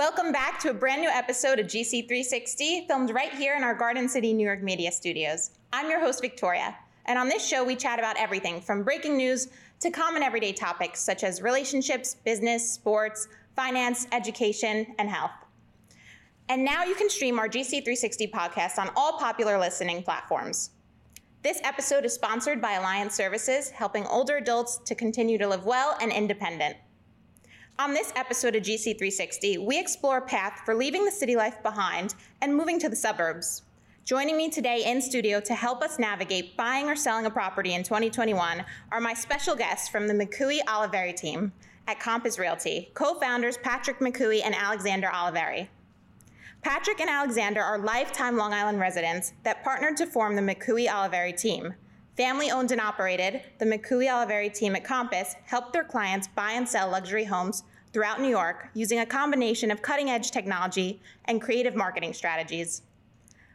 Welcome back to a brand new episode of GC360, filmed right here in our Garden City, New York media studios. I'm your host, Victoria, and on this show, we chat about everything from breaking news to common everyday topics such as relationships, business, sports, finance, education, and health. And now you can stream our GC360 podcast on all popular listening platforms. This episode is sponsored by Alliance Services, helping older adults to continue to live well and independent. On this episode of GC360, we explore a path for leaving the city life behind and moving to the suburbs. Joining me today in studio to help us navigate buying or selling a property in 2021 are my special guests from the McCooey Oliveri team at Compass Realty, co founders Patrick McCooey and Alexander Oliveri. Patrick and Alexander are lifetime Long Island residents that partnered to form the McCooey Oliveri team. Family owned and operated, the McCooey Oliveri team at Compass helped their clients buy and sell luxury homes throughout New York using a combination of cutting edge technology and creative marketing strategies.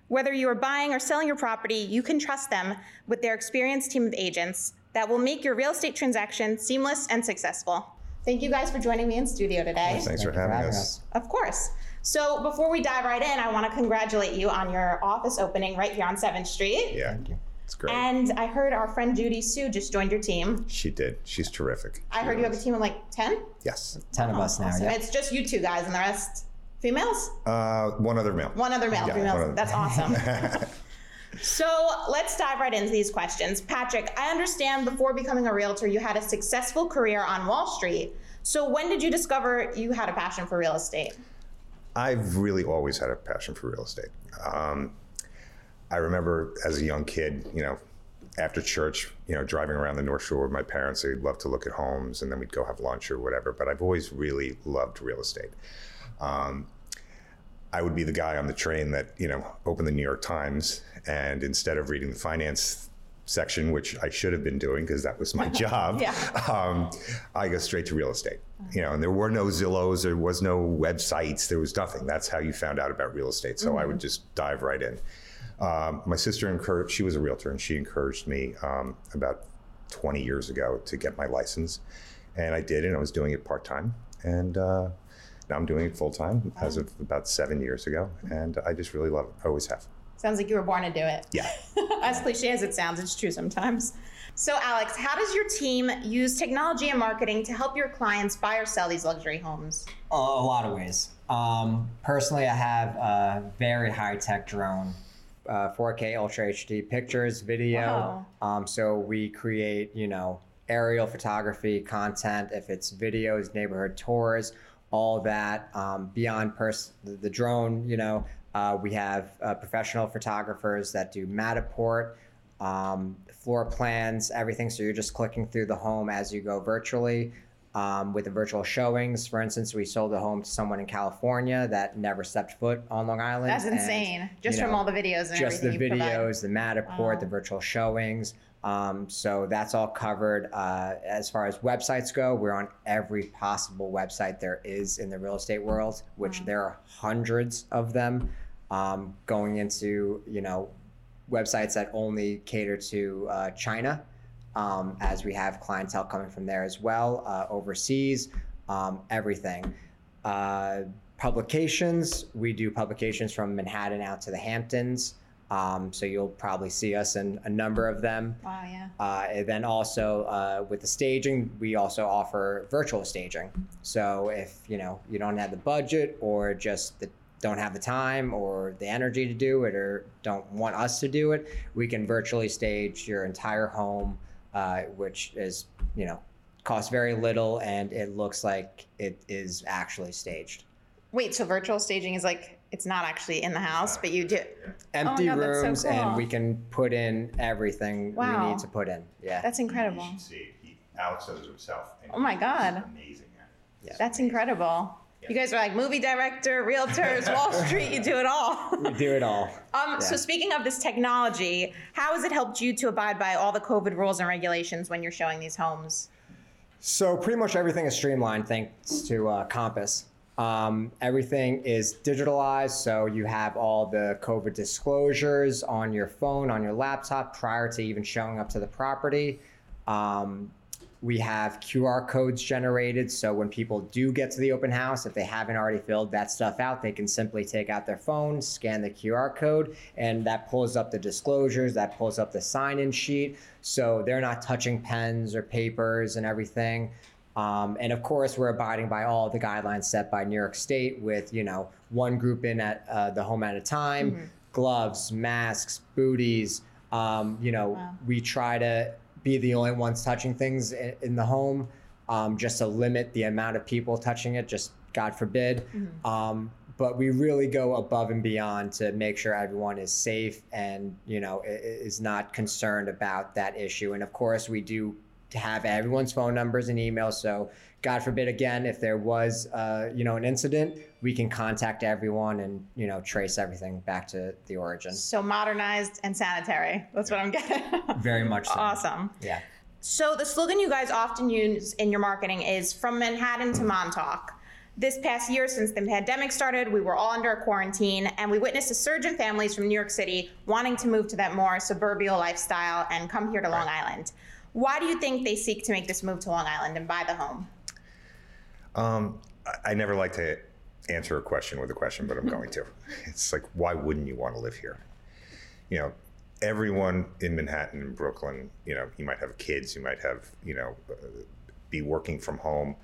Whether you are buying or selling your property, you can trust them with their experienced team of agents that will make your real estate transaction seamless and successful. Thank you guys for joining me in studio today. Thanks for having us. Of course. So before we dive right in, I want to congratulate you on your office opening right here on 7th Street. Yeah, Thank you. It's great. And I heard our friend Judy Sue just joined your team. she did. She's terrific. I She heard you have a team of like 10? Yes. Ten of us now. Awesome. Yeah. It's just you two guys and the rest females? Uh, one other male. One other male, Yeah, females. one other- That's awesome. so let's dive right into these questions. Patrick, I understand before becoming a realtor, you had a successful career on Wall Street. So when did you discover you had a passion for real estate? I've really always had a passion for real estate. Um, I remember as a young kid, you know, after church, you know, driving around the North Shore with my parents, they'd love to look at homes and then we'd go have lunch or whatever. But I've always really loved real estate. Um, I would be the guy on the train that, you know, opened the New York Times and instead of reading the finance section, which I should have been doing because that was my job, Yeah. um, I go straight to real estate. You know, and there were no Zillows, there was no websites, there was nothing. That's how you found out about real estate. So I would just dive right in. Um, my sister encouraged, she was a realtor, and she encouraged me um, about 20 years ago to get my license. And I did, and I was doing it part time. And uh, now I'm doing it full time as of about seven years ago. And I just really love it. I always have. Sounds like you were born to do it. Yeah. as cliche as it sounds, it's true sometimes. So, Alex, how does your team use technology and marketing to help your clients buy or sell these luxury homes? A, a lot of ways. Um, personally, I have a very high tech drone, uh, 4K Ultra HD pictures, video. Um, so we create, you know, aerial photography content. If it's videos, neighborhood tours, all that. Um, beyond pers- the, the drone, you know, uh, we have uh, professional photographers that do Matterport. Um, floor plans, everything. So you're just clicking through the home as you go virtually um, with the virtual showings. For instance, we sold a home to someone in California that never stepped foot on Long Island. That's and, insane. Just you from know, all the videos and just the everything you provide. videos, the Matterport, the virtual showings. Um, so that's all covered. Uh, as far as websites go, we're on every possible website there is in the real estate world, which there are hundreds of them. Um, going into you know websites that only cater to uh, China, um, as we have clientele coming from there as well, uh, overseas, um, everything. Uh, publications, we do publications from Manhattan out to the Hamptons. Um, so you'll probably see us in a number of them. Wow, yeah. Uh, and then also uh, with the staging, we also offer virtual staging. So if you know you don't have the budget or just the, don't have the time or the energy to do it or don't want us to do it, we can virtually stage your entire home, uh, which is you know costs very little and it looks like it is actually staged. Wait, so virtual staging is like it's not actually in the house, but you do. Empty God, that's so rooms cool. and we can put in everything we need to put in. Yeah. That's incredible. You should see it. He, Alex does it himself. Oh my God. Amazing at it. He's That's amazing. incredible. You guys are like movie director, realtors, Wall Street. You do it all. we do it all. Um, So speaking of this technology, how has it helped you to abide by all the COVID rules and regulations when you're showing these homes? So pretty much everything is streamlined thanks to uh, Compass. Um, everything is digitalized, so you have all the COVID disclosures on your phone, on your laptop prior to even showing up to the property. Um, we have QR codes generated. So when people do get to the open house, if they haven't already filled that stuff out, they can simply take out their phone, scan the QR code, and that pulls up the disclosures, that pulls up the sign in sheet. So they're not touching pens or papers and everything. Um, and of course, we're abiding by all the guidelines set by New York State with, you know, one group in at uh, the home at a time, mm-hmm. gloves, masks, booties. Um, you know, wow. we try to be the only ones touching things in, in the home, um, just to limit the amount of people touching it. Just God forbid. Mm-hmm. Um, but we really go above and beyond to make sure everyone is safe and you know is not concerned about that issue. And of course, we do have everyone's phone numbers and emails. So God forbid again, if there was, uh, you know, an incident, we can contact everyone and you know trace everything back to the origin. So modernized and sanitary. That's what I'm getting. Very much. So. Awesome. Yeah. So the slogan you guys often use in your marketing is "From Manhattan to Montauk." This past year, since the pandemic started, we were all under a quarantine, and we witnessed a surge in families from New York City wanting to move to that more suburban lifestyle and come here to Long Island. Why do you think they seek to make this move to Long Island and buy the home? Um, I, I never like to answer a question with a question, but I'm going to. It's like, why wouldn't you want to live here? You know, everyone in Manhattan and Brooklyn, you know, you might have kids, you might have, you know, uh, be working from home.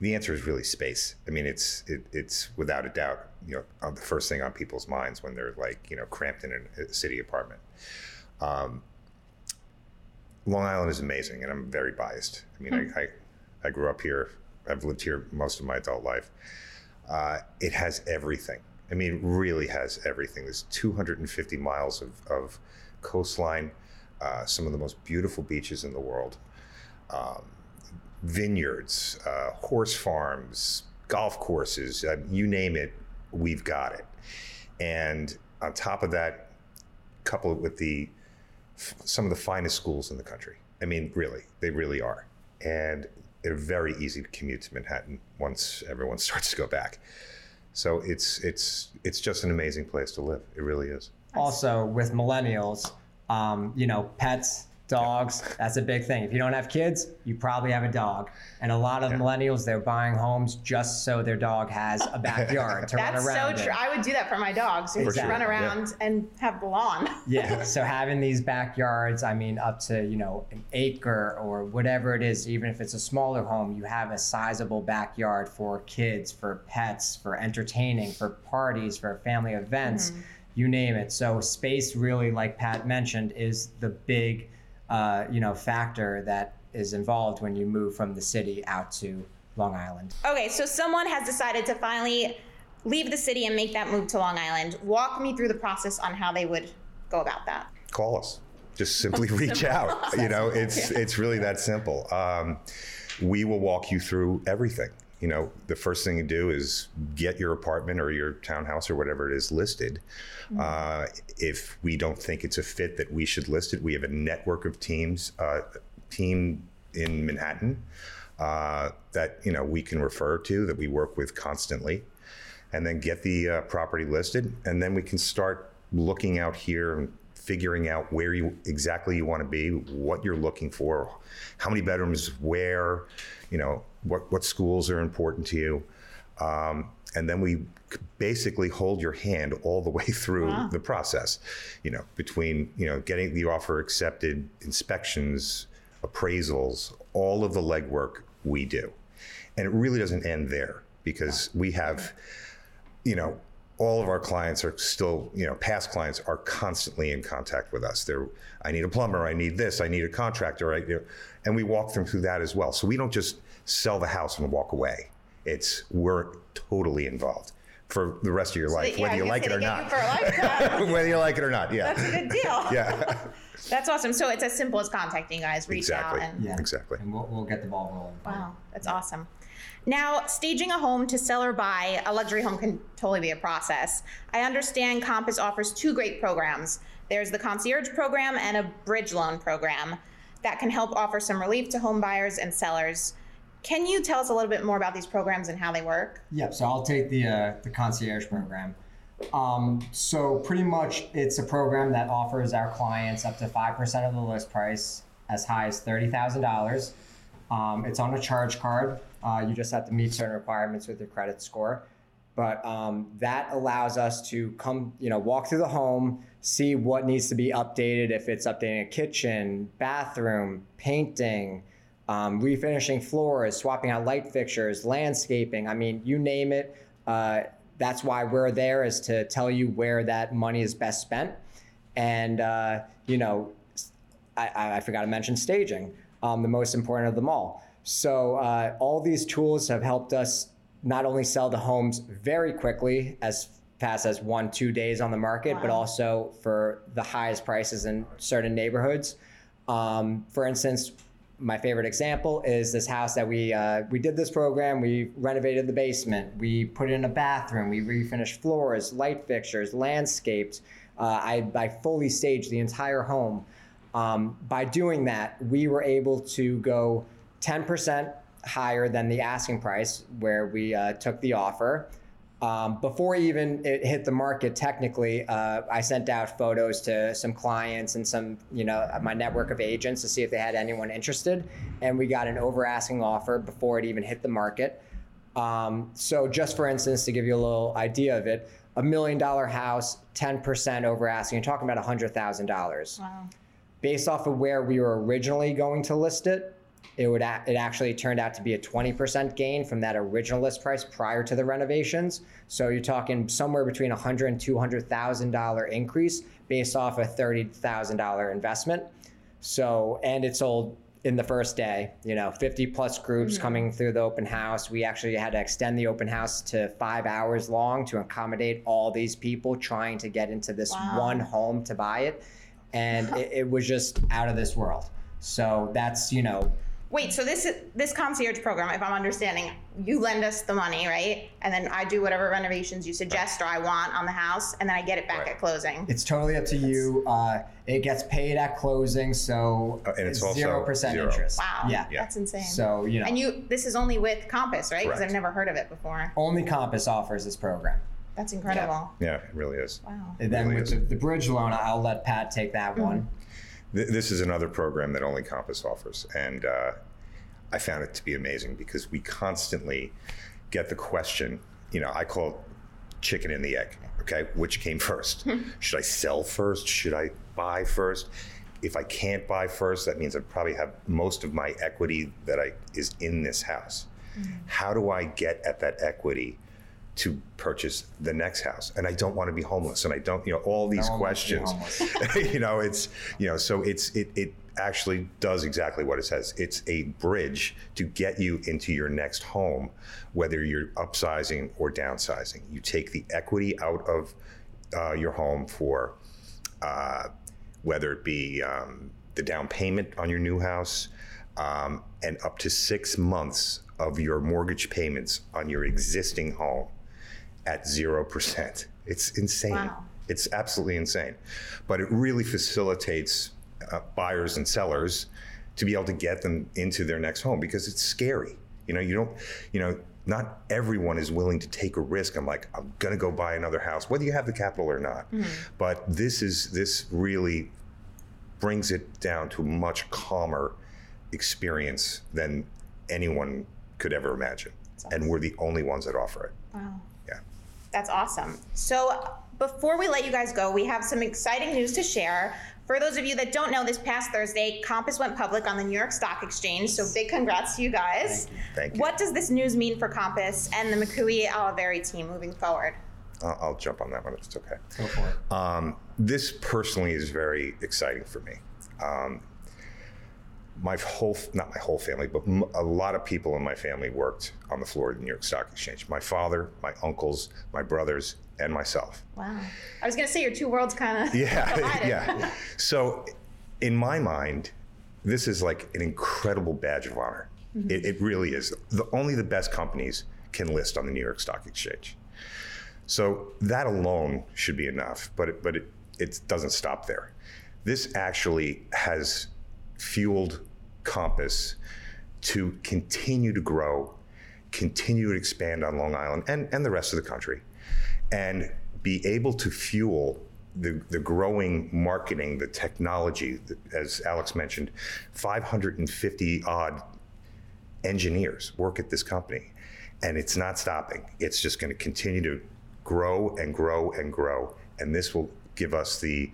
The answer is really space. I mean, it's it, it's without a doubt, you know, the first thing on people's minds when they're like, you know, cramped in a city apartment. Um, Long Island is amazing, and I'm very biased. I mean, hmm. I, I, I grew up here I've lived here most of my adult life. Uh, it has everything. I mean, it really has everything. There's 250 miles of, of coastline, uh, some of the most beautiful beaches in the world, um, vineyards, uh, horse farms, golf courses, uh, you name it, we've got it. And on top of that, couple it with the some of the finest schools in the country. I mean, really, they really are. And they're very easy to commute to Manhattan once everyone starts to go back. So it's it's it's just an amazing place to live. It really is. Also, with millennials, um, you know, pets dogs that's a big thing if you don't have kids you probably have a dog and a lot of yeah. millennials they're buying homes just so their dog has a backyard to run around That's so true i would do that for my dogs so exactly. run around yeah. and have the lawn yeah so having these backyards i mean up to you know an acre or whatever it is even if it's a smaller home you have a sizable backyard for kids for pets for entertaining for parties for family events mm-hmm. you name it so space really like pat mentioned is the big uh, you know factor that is involved when you move from the city out to Long Island. Okay, so someone has decided to finally leave the city and make that move to Long Island. Walk me through the process on how they would go about that. Call us. Just simply reach out. You know, it's yeah. it's really that simple. Um, we will walk you through everything you know, the first thing you do is get your apartment or your townhouse or whatever it is listed. Mm-hmm. Uh, if we don't think it's a fit that we should list it, we have a network of teams, uh, team in Manhattan uh, that you know we can refer to that we work with constantly, and then get the uh, property listed, and then we can start looking out here and figuring out where you exactly you want to be, what you're looking for, how many bedrooms, where, you know, what, what schools are important to you. Um, and then we basically hold your hand all the way through wow. the process, you know, between, you know, getting the offer accepted, inspections, appraisals, all of the legwork we do. And it really doesn't end there because we have, you know, all of our clients are still, you know, past clients are constantly in contact with us. They're, I need a plumber, I need this, I need a contractor, I, and we walk them through that as well. So we don't just sell the house and walk away. It's we're totally involved for the rest of your so life, yeah, whether you like it or not. You whether you like it or not, yeah. That's a good deal. yeah. That's awesome. So it's as simple as contacting you guys, reach exactly. out, and yeah. exactly, and we'll, we'll get the ball rolling. Wow, that's awesome. Now, staging a home to sell or buy a luxury home can totally be a process. I understand Compass offers two great programs. There's the concierge program and a bridge loan program that can help offer some relief to home buyers and sellers. Can you tell us a little bit more about these programs and how they work? Yep. So I'll take the uh, the concierge program. Um, so pretty much, it's a program that offers our clients up to five percent of the list price, as high as thirty thousand dollars Um, it's on a charge card. Uh, you just have to meet certain requirements with your credit score. But um, that allows us to come, you know, walk through the home, see what needs to be updated, if it's updating a kitchen, bathroom, painting, um, refinishing floors, swapping out light fixtures, landscaping. I mean, you name it. Uh, that's why we're there is to tell you where that money is best spent. And, uh, you know, I, I, forgot to mention staging, um, the most important of them all. So uh, all these tools have helped us not only sell the homes very quickly, as fast as one, two days on the market, wow. but also for the highest prices in certain neighborhoods. Um, for instance, my favorite example is this house that we uh, we did this program. We renovated the basement. We put in a bathroom. We refinished floors, light fixtures, landscaped. Uh, I, I fully staged the entire home. Um, by doing that, we were able to go 10% higher than the asking price where we uh, took the offer. Um, before even it hit the market, technically, uh, I sent out photos to some clients and some, you know, my network of agents to see if they had anyone interested, and we got an over asking offer before it even hit the market. Um, so, just for instance, to give you a little idea of it, a million dollar house, 10% over asking, you're talking about $100,000. Wow. Based off of where we were originally going to list it, it would a- it actually turned out to be a 20% gain from that original list price prior to the renovations. So you're talking somewhere between a hundred and two hundred thousand dollar increase based off a thirty thousand dollar investment. So and it sold in the first day, you know, 50 plus groups mm-hmm. coming through the open house. We actually had to extend the open house to five hours long to accommodate all these people trying to get into this wow. one home to buy it. And it, it was just out of this world. So that's, you know, Wait, so this this concierge program, if I'm understanding, you lend us the money, right? And then I do whatever renovations you suggest or I want on the house, and then I get it back right. at closing. It's totally up to you. Uh, it gets paid at closing, so uh, and it's zero percent interest. Wow, yeah. yeah, that's insane. So you know, and you this is only with Compass, right? Because I've never heard of it before. Only Compass offers this program. That's incredible. Yeah, yeah it really is. Wow. And then really with the, the, bridge loan, I'll let Pat take that mm-hmm. one this is another program that only Compass offers, and uh, I found it to be amazing because we constantly get the question. You know, I call it chicken and the egg. Okay, which came first? Should I sell first? Should I buy first? If I can't buy first, that means I probably have most of my equity that I is in this house. Mm-hmm. How do I get at that equity to purchase the next house and i don't want to be homeless and i don't you know all these no questions. you know it's you know so it's it, it actually does exactly what it says. It's a bridge to get you into your next home whether you're upsizing or downsizing. You take the equity out of uh, your home for uh, whether it be um, the down payment on your new house um, and up to six months of your mortgage payments on your existing home at 0%. It's insane. Wow. It's absolutely insane. But it really facilitates uh, buyers and sellers to be able to get them into their next home because it's scary. You know, you don't, you know, not everyone is willing to take a risk. I'm like, I'm gonna go buy another house, whether you have the capital or not. Mm-hmm. But this is this really brings it down to a much calmer experience than anyone could ever imagine. Awesome. And we're the only ones that offer it. Wow. Yeah. That's awesome. So before we let you guys go, we have some exciting news to share. For those of you that don't know, this past Thursday, Compass went public on the New York Stock Exchange. So big congrats to you guys. Thank you. Thank you. What does this news mean for Compass and the McCooey Oliveri team moving forward? I'll, I'll jump on that one if it's okay. Go for it. Um, this personally is very exciting for me. Um, my whole, not my whole family, but a lot of people in my family worked on the floor of the New York Stock Exchange. My father, my uncles, my brothers, and myself. Wow. I was going to say your two worlds kind of. Yeah, yeah. So, in my mind, this is like an incredible badge of honor. Mm-hmm. It, it, really is. The, only the best companies can list on the New York Stock Exchange. So that alone should be enough, but it, but it, it doesn't stop there. This actually has fueled Compass to continue to grow, continue to expand on Long Island and, and the rest of the country, and be able to fuel the, the growing marketing, the technology, as Alex mentioned, 550 odd engineers work at this company, and it's not stopping. It's just going to continue to grow and grow and grow, and this will give us the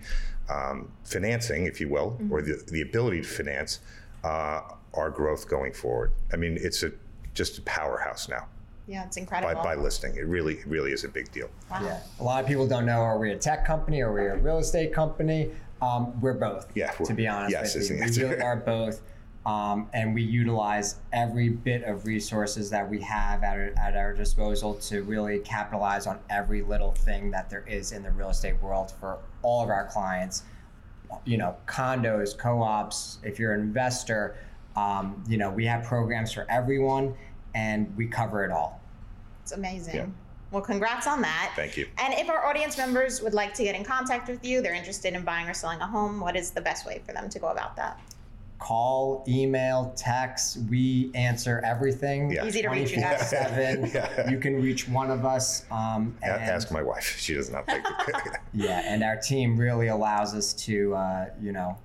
um, financing, if you will, mm-hmm. or the, the ability to finance uh, our growth going forward. I mean, it's a just a powerhouse now. Yeah, it's incredible. By, by listing, it really, really is a big deal. Wow. Yeah, a lot of people don't know: are we a tech company? Are we a real estate company? Um, we're both. Yeah, to be honest yes, with you, we really are both. Um, and we utilize every bit of resources that we have at our, at our disposal to really capitalize on every little thing that there is in the real estate world for all of our clients. You know, condos, co-ops. If you're an investor, um, you know we have programs for everyone, and we cover it all. It's amazing. Yeah. Well, congrats on that. Thank you. And if our audience members would like to get in contact with you, they're interested in buying or selling a home, what is the best way for them to go about that? Call, email, text. We answer everything. Yeah. Easy to reach you guys. Seven. yeah. You can reach one of us. Um, and, Ask my wife. She does not think. yeah, and our team really allows us to, uh, you know,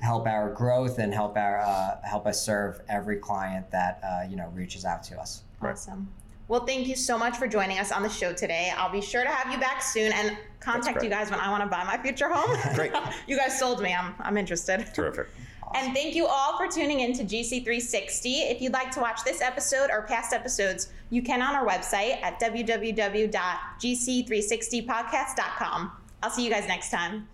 help our growth and help our uh, help us serve every client that uh, you know reaches out to us. Awesome. Well, thank you so much for joining us on the show today. I'll be sure to have you back soon and contact you guys when I want to buy my future home. Great. you guys sold me. I'm, I'm interested. Terrific. And thank you all for tuning in to GC360. If you'd like to watch this episode or past episodes, you can on our website at www.gc360podcast.com. I'll see you guys next time.